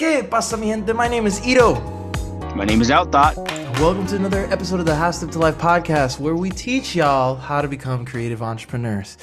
¿Qué pasa, mi gente? My name is I'RO. My name is Outthought. Welcome to another episode of the Half Step to Life podcast, where we teach y'all how to become creative entrepreneurs.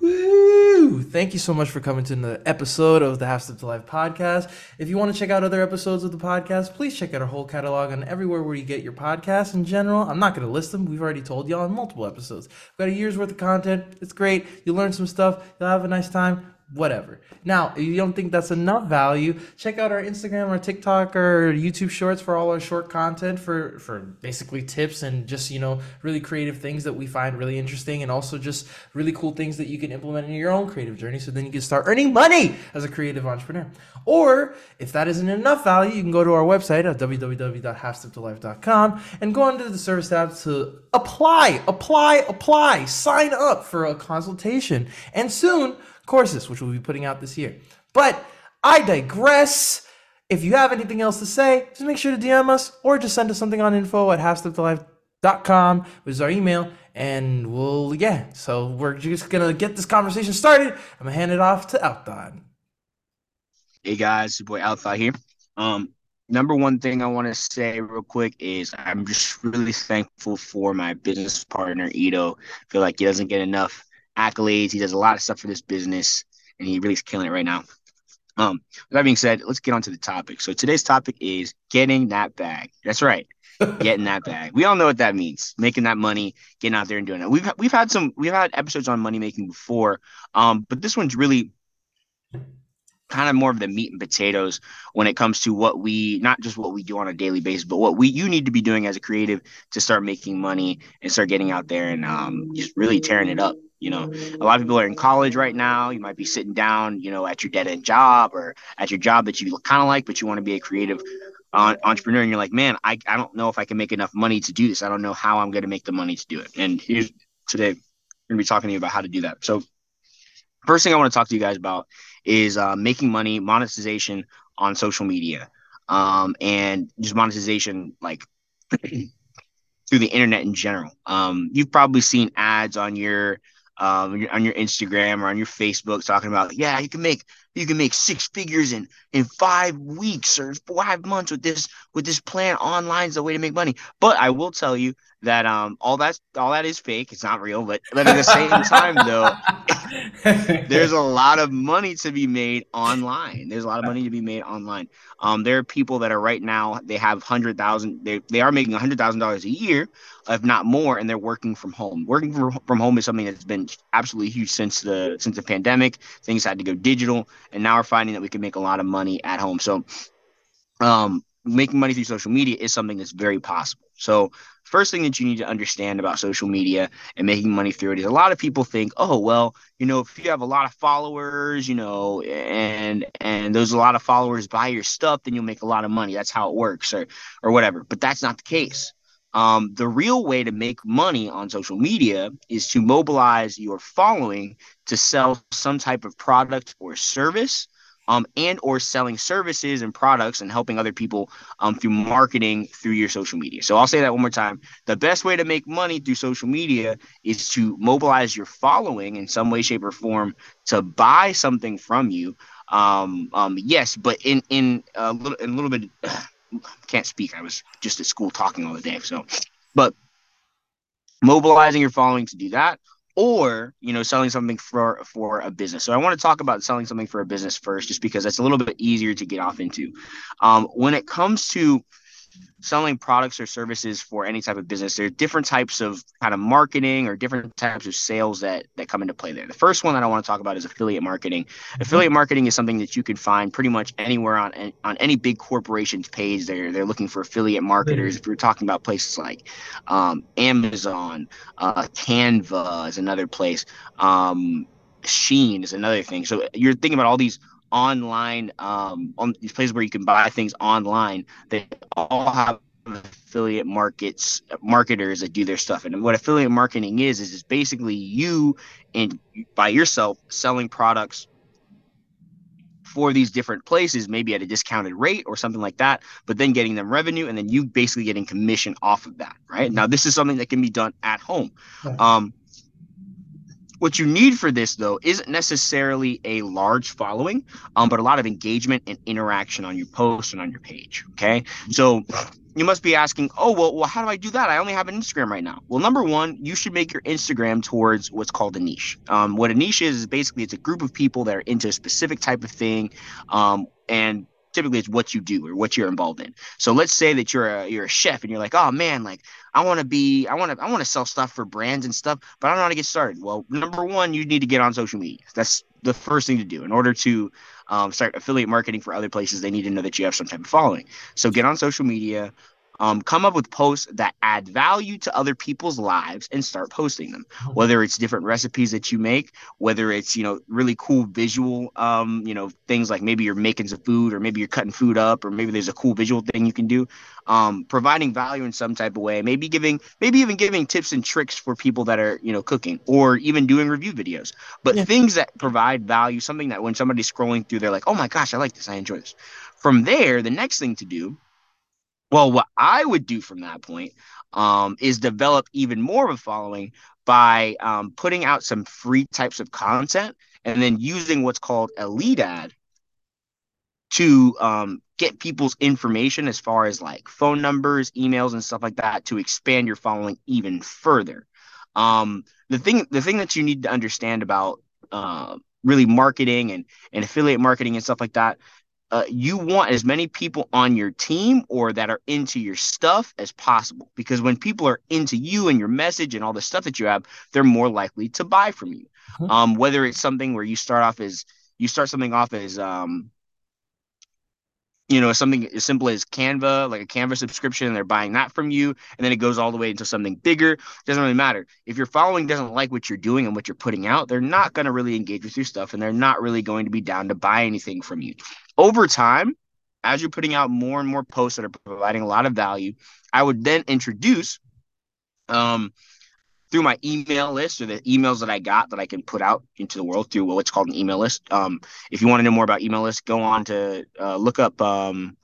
Woo! Thank you so much for coming to the episode of the Half Step to Life podcast. If you want to check out other episodes of the podcast, please check out our whole catalog on everywhere where you get your podcasts in general. I'm not going to list them. We've already told y'all in multiple episodes. We've got a year's worth of content. It's great. You learn some stuff. You'll have a nice time whatever. Now, if you don't think that's enough value, check out our Instagram or TikTok or YouTube shorts for all our short content for for basically tips and just, you know, really creative things that we find really interesting and also just really cool things that you can implement in your own creative journey so then you can start earning money as a creative entrepreneur. Or if that isn't enough value, you can go to our website at www.halfsteptolife.com and go under the service tab to apply, apply, apply, sign up for a consultation. And soon courses, which we'll be putting out this year. But I digress. If you have anything else to say, just make sure to DM us or just send us something on info at halfsteptolife.com, which is our email. And we'll, yeah, so we're just going to get this conversation started. I'm going to hand it off to Outthought. Hey guys, your boy Outthought here. Um, number one thing I want to say real quick is I'm just really thankful for my business partner, I'RO. I feel like he doesn't get enough accolades. He does a lot of stuff for this business, and he really is killing it right now. Um, with that being said, let's get on to the topic. So today's topic is getting that bag. That's right. getting that bag. We all know what that means. Making that money, getting out there and doing it. We've we've had some we've had episodes on money making before. Um, but this one's really kind of more of the meat and potatoes when it comes to what we not just what we do on a daily basis, but what we you need to be doing as a creative to start making money and start getting out there and um, just really tearing it up. You know, a lot of people are in college right now. You might be sitting down, you know, at your dead end job or at your job that you kind of like, but you want to be a creative uh, entrepreneur. And you're like, man, I, I don't know if I can make enough money to do this. I don't know how I'm going to make the money to do it. And here's today, we're going to be talking to you about how to do that. So, first thing I want to talk to you guys about is uh, making money, monetization on social media, um, and just monetization like through the internet in general. Um, you've probably seen ads on your um, on your Instagram or on your Facebook talking about, yeah, you can make you can make six figures in in five weeks or five months with this with this plan online is the way to make money. But I will tell you that um all that's all that is fake. It's not real. But but at the same time though, there's a lot of money to be made online. There's a lot of money to be made online. Um, there are people that are right now they have hundred thousand. They they are making hundred thousand dollars a year, if not more, and they're working from home. Working from home is something that's been absolutely huge since the since the pandemic. Things had to go digital, and now we're finding that we can make a lot of money at home. So, um, making money through social media is something that's very possible. So, first thing that you need to understand about social media and making money through it is a lot of people think, oh, well, you know, if you have a lot of followers, you know, and and those a lot of followers buy your stuff, then you'll make a lot of money. That's how it works, or or whatever. But that's not the case. Um, the real way to make money on social media is to mobilize your following to sell some type of product or service um, and or selling services and products and helping other people um, through marketing through your social media. So I'll say that one more time. The best way to make money through social media is to mobilize your following in some way, shape, or form to buy something from you. Um, um, yes, but in in a little in a little bit can't speak. I was just at school talking all the day. So, but mobilizing your following to do that, or you know, selling something for for a business. So I want to talk about selling something for a business first, just because that's a little bit easier to get off into. Um, when it comes to selling products or services for any type of business. There are different types of kind of marketing or different types of sales that that come into play there. The first one that i want to talk about is affiliate marketing. Affiliate marketing is something that you can find pretty much anywhere on on any big corporation's page they're they're looking for affiliate marketers. If we're talking about places like um, amazon uh, canva is another place. Um, Shein is another thing. So you're thinking about all these online um, on these places where you can buy things online they all have affiliate markets marketers that do their stuff. And what affiliate marketing is is it's basically you and by yourself selling products for these different places maybe at a discounted rate or something like that but then getting them revenue and then you basically getting commission off of that right? Now this is something that can be done at home. Um, What you need for this though isn't necessarily a large following, um, but a lot of engagement and interaction on your post and on your page. Okay, so you must be asking, oh well, well, how do I do that? I only have an Instagram right now. Well, number one, you should make your Instagram towards what's called a niche. Um, what a niche is is basically it's a group of people that are into a specific type of thing, um, and typically it's what you do or what you're involved in. So let's say that you're a you're a chef and you're like, oh man, like I want to be, I want to, I want to sell stuff for brands and stuff, but I don't know how to get started. Well, number one, you need to get on social media. That's the first thing to do in order to um, start affiliate marketing for other places. They need to know that you have some type of following. So get on social media, um, come up with posts that add value to other people's lives and start posting them mm-hmm. whether it's different recipes that you make whether it's you know really cool visual um, you know things like maybe you're making some food or maybe you're cutting food up or maybe there's a cool visual thing you can do um, providing value in some type of way maybe giving maybe even giving tips and tricks for people that are you know cooking or even doing review videos but yeah. things that provide value something that when somebody's scrolling through they're like oh my gosh i like this i enjoy this from there the next thing to do well, what I would do from that point um, is develop even more of a following by um, putting out some free types of content and then using what's called a lead ad to um, get people's information as far as like phone numbers, emails, and stuff like that to expand your following even further. Um, the thing, the thing that you need to understand about uh, really marketing and, and affiliate marketing and stuff like that uh, you want as many people on your team or that are into your stuff as possible. Because when people are into you and your message and all the stuff that you have they're more likely to buy from you. Mm-hmm. um, whether it's something where you start off as you start something off as um, you know something as simple as canva like a canva subscription and they're buying that from you and then it goes all the way into something bigger it doesn't really matter. If your following doesn't like what you're doing and what you're putting out they're not going to really engage with your stuff and they're not really going to be down to buy anything from you over time as you're putting out more and more posts that are providing a lot of value i would then introduce um through my email list or the emails that I got that I can put out into the world through what's called an email list. Um, if you want to know more about email lists, go on to uh, look up um,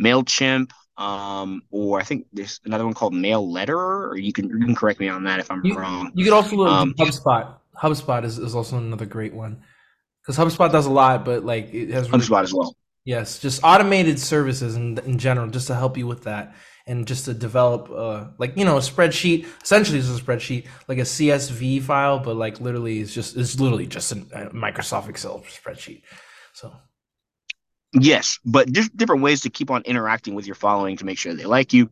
Mailchimp, um, or I think there's another one called Mail Letter. Or you can you can correct me on that if I'm you, wrong. You can also look um, HubSpot. HubSpot is, is also another great one because HubSpot does a lot, but like it has really, HubSpot as well. Yes, just automated services in in general, just to help you with that and just to develop uh, like you know a spreadsheet. Essentially it's a spreadsheet like a csv file but like literally it's just it's literally just a microsoft excel spreadsheet. So. Yes but just different ways to keep on interacting with your following to make sure they like you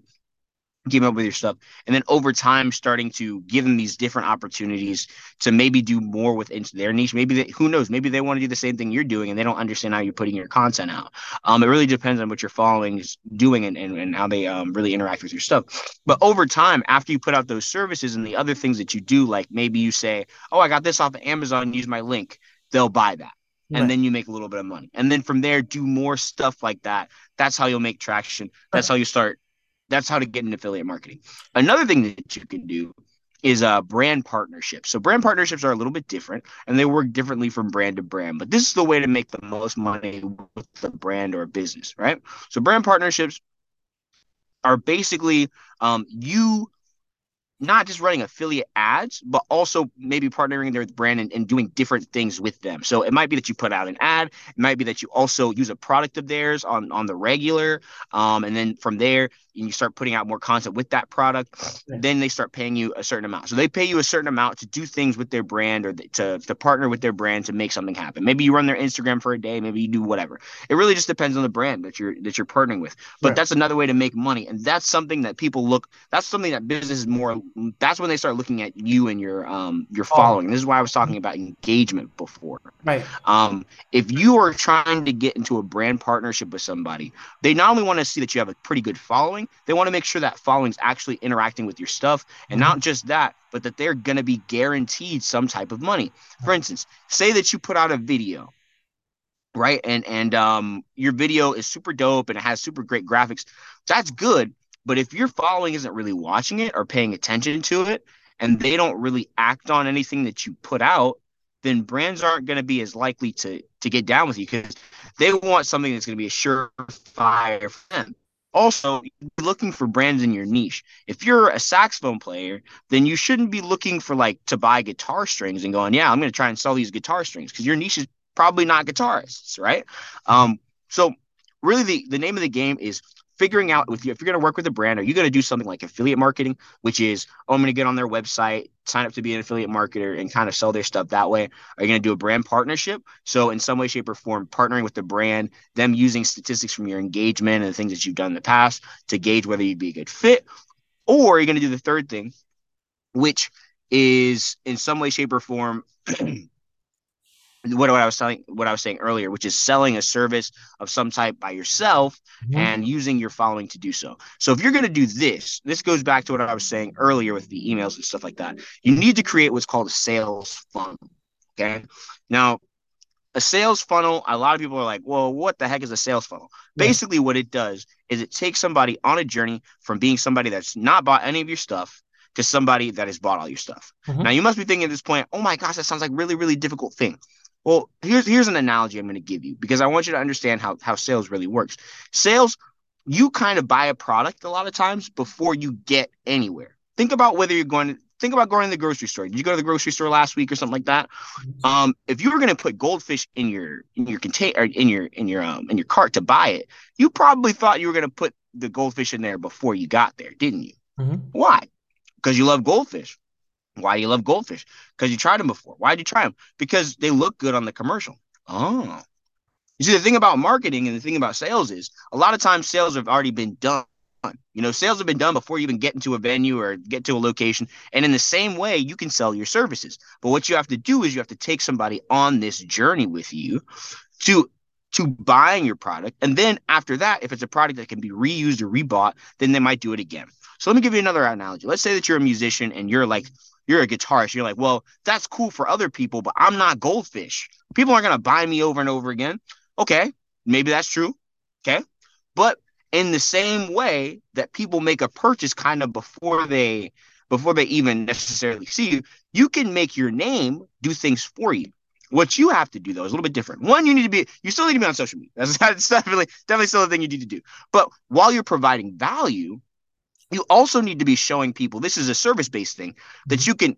keep up with your stuff. And then over time starting to give them these different opportunities to maybe do more within their niche. Maybe they, who knows? Maybe they want to do the same thing you're doing and they don't understand how you're putting your content out. Um, it really depends on what your following is doing and, and, and how they um, really interact with your stuff. But over time after you put out those services and the other things that you do like maybe you say oh i got this off of amazon use my link. They'll buy that. And right. then you make a little bit of money. And then from there do more stuff like that. That's how you'll make traction. That's right. how you start that's how to get into affiliate marketing. Another thing that you can do is uh, brand partnerships. So brand partnerships are a little bit different and they work differently from brand to brand, but this is the way to make the most money with the brand or business, right? So brand partnerships are basically um, you not just running affiliate ads, but also maybe partnering their brand and, and, doing different things with them. So it might be that you put out an ad, it might be that you also use a product of theirs on on the regular, um, and then from there you start putting out more content with that product. Then they start paying you a certain amount. So they pay you a certain amount to do things with their brand or to to partner with their brand to make something happen. Maybe you run their Instagram for a day, maybe you do whatever. It really just depends on the brand that you're that you're partnering with. But that's another way to make money, and that's something that people look. That's something that business is more that's when they start looking at you and your um your oh. following. This is why I was talking about engagement before. Right. Um, if you are trying to get into a brand partnership with somebody, they not only want to see that you have a pretty good following, they want to make sure that following is actually interacting with your stuff, and mm-hmm. not just that, but that they're gonna be guaranteed some type of money. For instance, say that you put out a video right and and um your video is super dope and it has super great graphics that's good but if your following isn't really watching it or paying attention to it, and they don't really act on anything that you put out, then brands aren't going to be as likely to to get down with you because they want something that's going to be a surefire for them. also looking for brands in your niche. If you're a saxophone player, then you shouldn't be looking for like to buy guitar strings and going, yeah, I'm going to try and sell these guitar strings because your niche is probably not guitarists, right? Um, so really the, the name of the game is figuring out with you if you're going to work with a brand are you going to do something like affiliate marketing which is oh i'm going to get on their website sign up to be an affiliate marketer and kind of sell their stuff that way? Are you going to do a brand partnership? So in some way shape or form partnering with the brand them using statistics from your engagement and the things that you've done in the past to gauge whether you'd be a good fit or are you're going to do the third thing which is in some way shape or form what, what I was telling, what I was saying earlier, which is selling a service of some type by yourself mm-hmm. and using your following to do so. So if you're going to do this, this goes back to what I was saying earlier with the emails and stuff like that. You need to create what's called a sales funnel. Okay. Now, a sales funnel, a lot of people are like, well, what the heck is a sales funnel? Yeah. Basically, what it does is it takes somebody on a journey from being somebody that's not bought any of your stuff to somebody that has bought all your stuff. Mm-hmm. Now, you must be thinking at this point, oh my gosh, that sounds like really, really difficult thing. Well, here's here's an analogy I'm going to give you because I want you to understand how how sales really works. Sales, you kind of buy a product a lot of times before you get anywhere. Think about whether you're going to think about going to the grocery store. Did you go to the grocery store last week or something like that? Um, if you were going to put goldfish in your in your container in your in your um in your cart to buy it, you probably thought you were going to put the goldfish in there before you got there, didn't you? Mm-hmm. Why? Because you love goldfish. Why do you love goldfish? Because you tried them before. Why did you try them? Because they look good on the commercial. Oh. You see, the thing about marketing and the thing about sales is a lot of times sales have already been done. You know, sales have been done before you even get into a venue or get to a location. And in the same way, you can sell your services. But what you have to do is you have to take somebody on this journey with you to to buying your product. And then after that, if it's a product that can be reused or rebought, then they might do it again. So let me give you another analogy. Let's say that you're a musician and you're like you're a guitarist. You're like, well, that's cool for other people, but I'm not goldfish. People aren't gonna buy me over and over again. Okay, maybe that's true. Okay. But in the same way that people make a purchase kind of before they before they even necessarily see you, you can make your name do things for you. What you have to do though is a little bit different. One, you need to be you still need to be on social media. That's, that's definitely definitely still a thing you need to do. But while you're providing value, you also need to be showing people this is a service based thing that mm-hmm. you can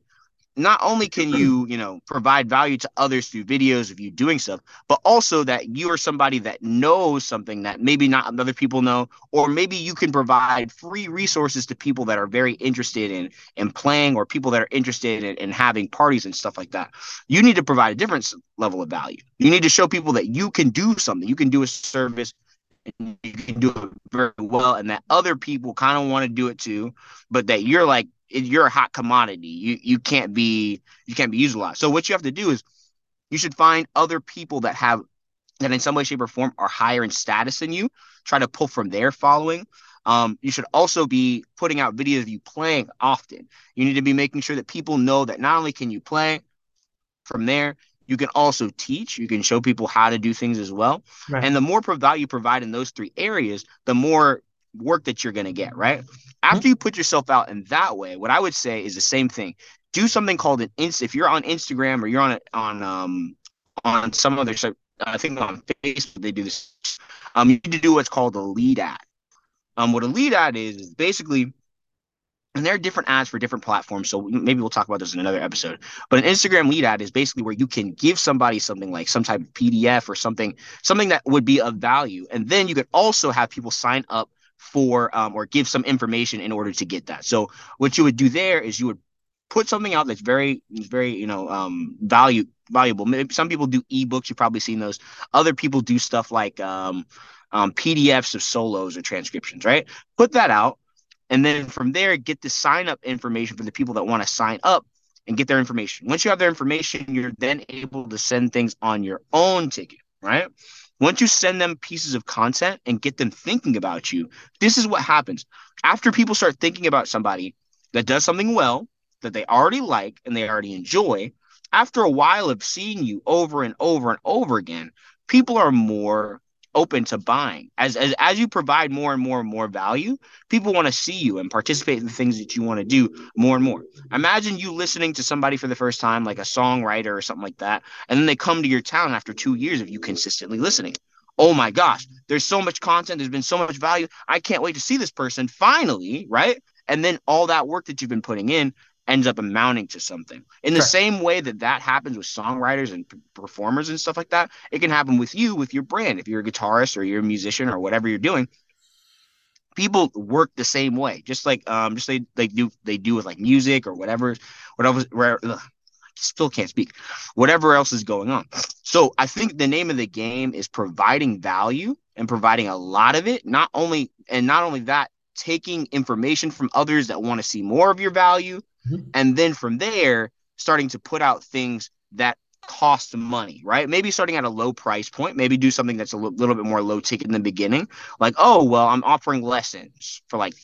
not only can you you know provide value to others through videos of you doing stuff but also that you are somebody that knows something that maybe not other people know or maybe you can provide free resources to people that are very interested in in playing or people that are interested in, in having parties and stuff like that. You need to provide a different level of value. You need to show people that you can do something. You can do a service and you can do it very well, and that other people kind of want to do it too, but that you're like you're a hot commodity. You you can't be you can't be used a lot. So what you have to do is you should find other people that have that in some way, shape, or form are higher in status than you. Try to pull from their following. Um, you should also be putting out videos of you playing often. You need to be making sure that people know that not only can you play, from there you can also teach, you can show people how to do things as well. Right. And the more value you provide in those three areas, the more work that you're going to get, right? After mm-hmm. you put yourself out in that way, what I would say is the same thing. Do something called an inst. If you're on Instagram or you're on on um on some other, I think on Facebook they do this. Um, you need to do what's called a lead ad. Um, what a lead ad is is basically and there are different ads for different platforms. So maybe we'll talk about this in another episode. But an Instagram lead ad is basically where you can give somebody something like some type of PDF or something, something that would be of value. And then you could also have people sign up for um, or give some information in order to get that. So what you would do there is you would put something out that's very, very, you know, um, value valuable. Maybe some people do ebooks. You've probably seen those. Other people do stuff like um, um, PDFs of solos or transcriptions, right? Put that out and then from there, get the sign up information for the people that want to sign up and get their information. Once you have their information, you're then able to send things on your own ticket, right? Once you send them pieces of content and get them thinking about you, this is what happens. After people start thinking about somebody that does something well, that they already like and they already enjoy, after a while of seeing you over and over and over again, people are more open to buying. As as as you provide more and more and more value, people want to see you and participate in the things that you want to do more and more. Imagine you listening to somebody for the first time, like a songwriter or something like that, and then they come to your town after two years of you consistently listening. oh my gosh, there's so much content, there's been so much value. I can't wait to see this person finally, right? And then all that work that you've been putting in ends up amounting to something. In the same way that that happens with songwriters and p- performers and stuff like that, it can happen with you with your brand. If you're a guitarist or you're a musician or whatever you're doing, people work the same way. Just like um, just like they do they do with like music or whatever, whatever. Where, ugh, still can't speak. Whatever else is going on. So I think the name of the game is providing value and providing a lot of it. Not only and not only that, taking information from others that want to see more of your value, mm-hmm. and then from there starting to put out things that cost money, right? Maybe starting at a low price point, maybe do something that's a l- little bit more low ticket in the beginning. Like, oh, well, I'm offering lessons for like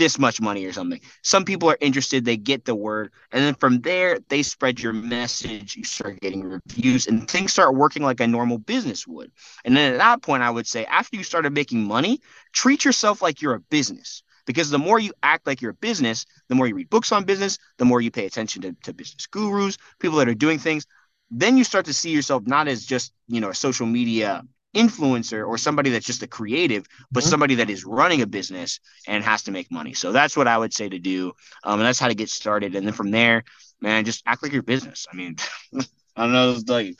this much money or something. Some people are interested, they get the word, and then from there, they spread your message, you start getting reviews, and things start working like a normal business would. And then at that point, I would say, after you started making money, treat yourself like you're a business. Because the more you act like you're a business, the more you read books on business, the more you pay attention to, to business gurus, people that are doing things, then you start to see yourself not as just you know a social media influencer or somebody that's just a creative, but mm-hmm. somebody that is running a business and has to make money. So that's what I would say to do. Um, and that's how to get started. And then from there, man, just act like your business. I mean, I don't know, like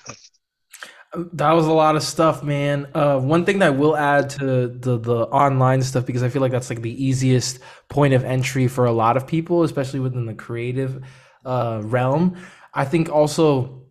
that was a lot of stuff, man. Uh, one thing that I will add to the the online stuff because I feel like that's like the easiest point of entry for a lot of people, especially within the creative uh, realm. I think also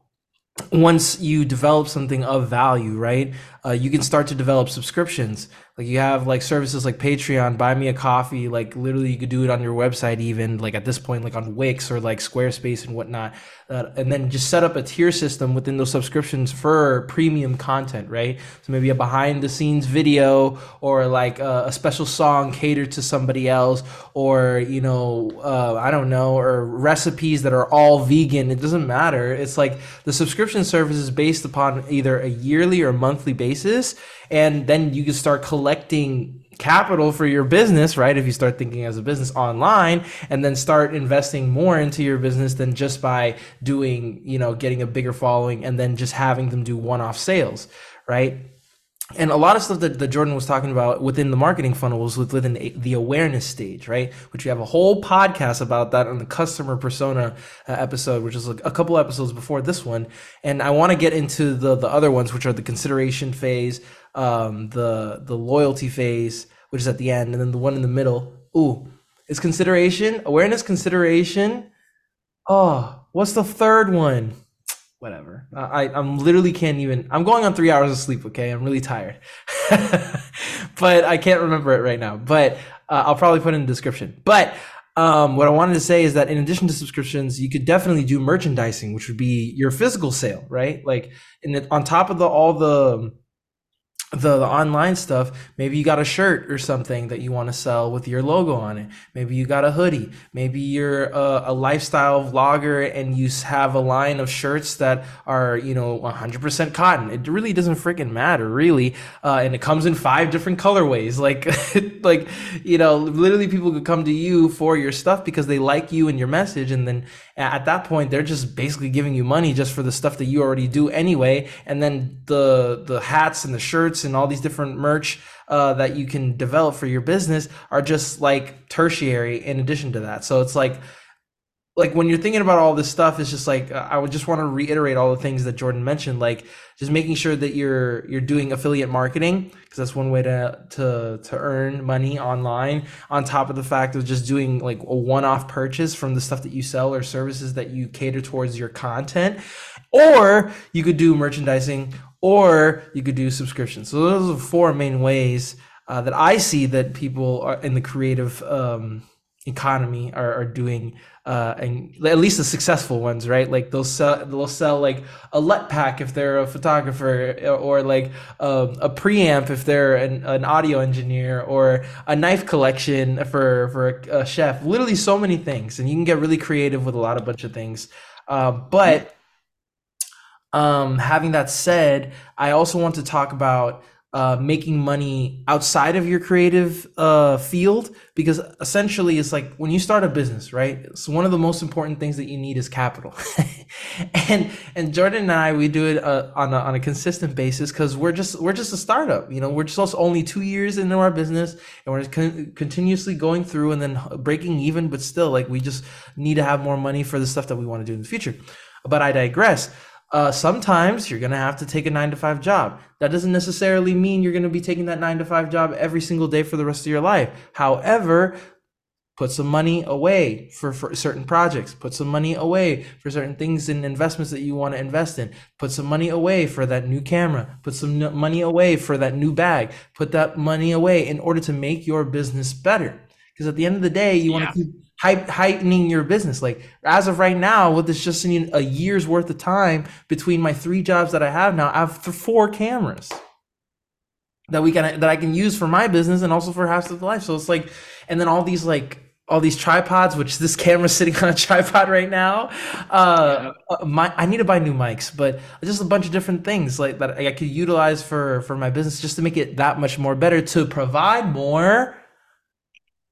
once you develop something of value, right? Uh, you can start to develop subscriptions. Like you have like services like Patreon, buy me a coffee. Like literally, you could do it on your website, even like at this point, like on Wix or like Squarespace and whatnot. Uh, and then just set up a tier system within those subscriptions for premium content, right? So maybe a behind the scenes video or like a, a special song catered to somebody else, or you know, uh, I don't know, or recipes that are all vegan. It doesn't matter. It's like the subscription service is based upon either a yearly or monthly basis, and then you can start collecting capital for your business, right? If you start thinking as a business online and then start investing more into your business than just by doing, you know, getting a bigger following and then just having them do one off sales, right? And a lot of stuff that, that Jordan was talking about within the marketing funnel was within the awareness stage, right? Which we have a whole podcast about that on the customer persona uh, episode, which is a, a couple episodes before this one. And I want to get into the the other ones, which are the consideration phase, um, the the loyalty phase, which is at the end, and then the one in the middle. Ooh, is consideration, awareness, consideration. Oh, what's the third one? Whatever. I I'm literally can't even. I'm going on three hours of sleep. Okay, I'm really tired, but I can't remember it right now. But uh, I'll probably put in the description. But um, what I wanted to say is that in addition to subscriptions, you could definitely do merchandising, which would be your physical sale, right? Like, and on top of the all the the, the online stuff maybe you got a shirt or something that you want to sell with your logo on it. Maybe you got a hoodie. Maybe you're a, a, lifestyle vlogger and you have a line of shirts that are you know 100% cotton. It really doesn't freaking matter really. Uh, and it comes in five different colorways. Like like you know literally people could come to you for your stuff because they like you and your message and then at that point they're just basically giving you money just for the stuff that you already do anyway. And then the the hats and the shirts and all these different merch uh, that you can develop for your business are just like tertiary in addition to that. So it's like like when you're thinking about all this stuff it's just like i would just want to reiterate all the things that jordan mentioned like just making sure that you're you're doing affiliate marketing because that's one way to to to earn money online on top of the fact of just doing like a one-off purchase from the stuff that you sell or services that you cater towards your content. Or you could do merchandising or you could do subscriptions. So those are four main ways uh, that i see that people are in the creative um, economy are, are doing uh, and at least the successful ones, right? Like they'll sell, they'll sell like a LUT pack if they're a photographer, or like um, a preamp if they're an, an, audio engineer, or a knife collection for for a, a, chef. Literally, so many things, and you can get really creative with a lot of bunch of things. Uh, but um, having that said, I also want to talk about uh, making money outside of your creative uh, field because essentially it's like when you start a business right? So one of the most important things that you need is capital. And and jordan and i we do it uh, on, a, on a consistent basis because we're just we're just a startup you know? We're just only two years into our business and we're con- continuously going through and then breaking even but still like we just need to have more money for the stuff that we want to do in the future. But i digress uh, sometimes you're going to have to take a nine to five job. That doesn't necessarily mean you're going to be taking that nine to five job every single day for the rest of your life. However, put some money away for, for certain projects, put some money away for certain things and investments that you want to invest in, put some money away for that new camera, put some money away for that new bag, put that money away in order to make your business better. Because at the end of the day, you yeah. want to keep heightening your business. Like as of right now, with this just in a year's worth of time between my three jobs that I have now, I have four cameras that we can that I can use for my business and also for Half of the Life. So it's like, and then all these like all these tripods, which this camera's sitting on a tripod right now. Uh, yeah. Uh, my I need to buy new mics, but just a bunch of different things like that I could utilize for for my business just to make it that much more better to provide more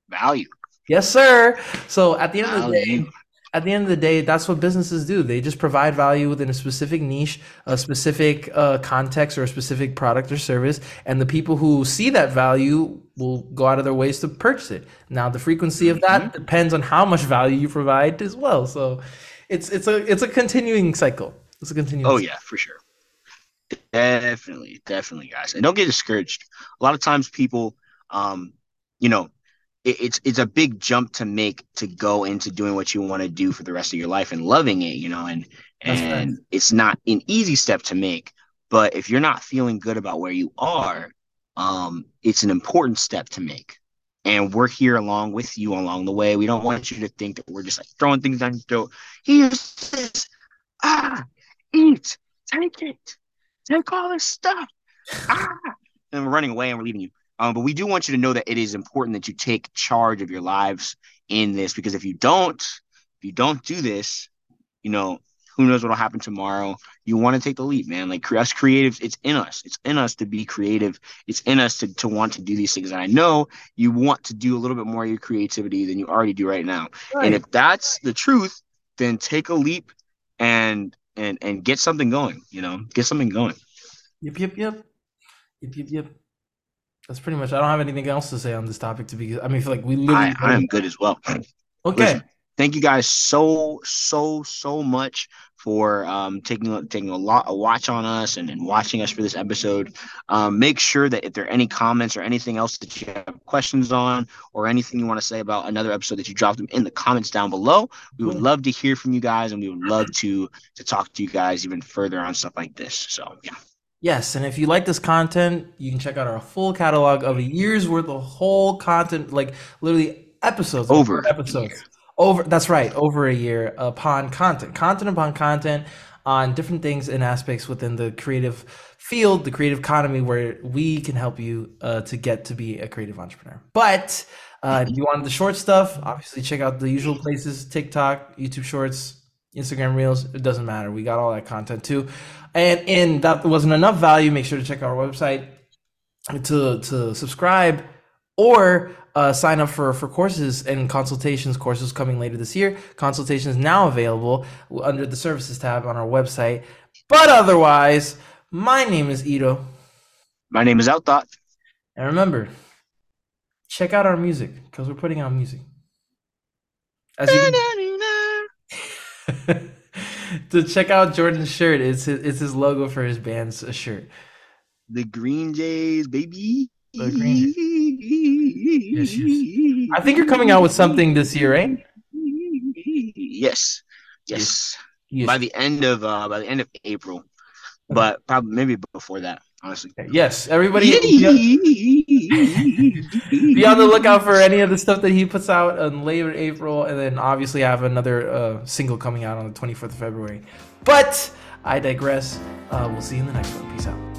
value Yes, sir. So at the end of the day, at the end of the day, that's what businesses do. They just provide value within a specific niche, a specific uh, context, or a specific product or service, and the people who see that value will go out of their ways to purchase it. Now, the frequency of that mm-hmm. depends on how much value you provide as well. So, it's it's a it's a continuing cycle. It's a continuing. Oh cycle. yeah, for sure. Definitely, definitely, guys, and don't get discouraged. A lot of times, people, um, you know, it's it's a big jump to make to go into doing what you want to do for the rest of your life and loving it, you know, and and right. it's not an easy step to make. But if you're not feeling good about where you are, um, it's an important step to make. And we're here along with you along the way. We don't want you to think that we're just like throwing things down your throat. Here's this. Ah, eat, take it, take all this stuff. Ah, and we're running away and we're leaving you. Um, but we do want you to know that it is important that you take charge of your lives in this because if you don't, if you don't do this, you know, who knows what'll happen tomorrow. You want to take the leap, man. Like us creatives, it's in us. It's in us to be creative. It's in us to, to want to do these things. And I know you want to do a little bit more of your creativity than you already do right now. Right. And if that's the truth, then take a leap and and and get something going, you know, get something going. Yep, yep, yep. Yep, yep, yep. That's pretty much. I don't have anything else to say on this topic. To be, I mean, I feel like we literally. I, I am good as well. Okay. Listen, thank you guys so so so much for um, taking taking a lot a watch on us and, and watching us for this episode. Um, make sure that if there are any comments or anything else that you have questions on or anything you want to say about another episode that you drop them in the comments down below. We would love to hear from you guys and we would love to to talk to you guys even further on stuff like this. So yeah. Yes, and if you like this content, you can check out our full catalog of a year's worth of whole content, like literally episodes over episodes over. That's right, over a year upon content, content upon content on different things and aspects within the creative field, the creative economy, where we can help you uh, to get to be a creative entrepreneur. But uh, if you want the short stuff, obviously check out the usual places: TikTok, YouTube Shorts, Instagram Reels. It doesn't matter. We got all that content too. And and that wasn't enough value. Make sure to check our website to to subscribe or uh, sign up for for courses and consultations. Courses coming later this year. Consultations now available under the services tab on our website. But otherwise, my name is I'RO. My name is Outthought. And remember, check out our music because we're putting out music. As you can- to check out Jordan's shirt. It's his, it's his logo for his band's shirt. The Green Jays, baby. The Green Yes, yes. I think you're coming out with something this year, right? Yes. Yes. yes. By the end of uh by the end of April. But probably maybe before that honestly. Yes, everybody be, on the lookout for any of the stuff that he puts out in later April, and then obviously I have another uh, single coming out on the 24th of February. But I digress. Uh, we'll see you in the next one. Peace out.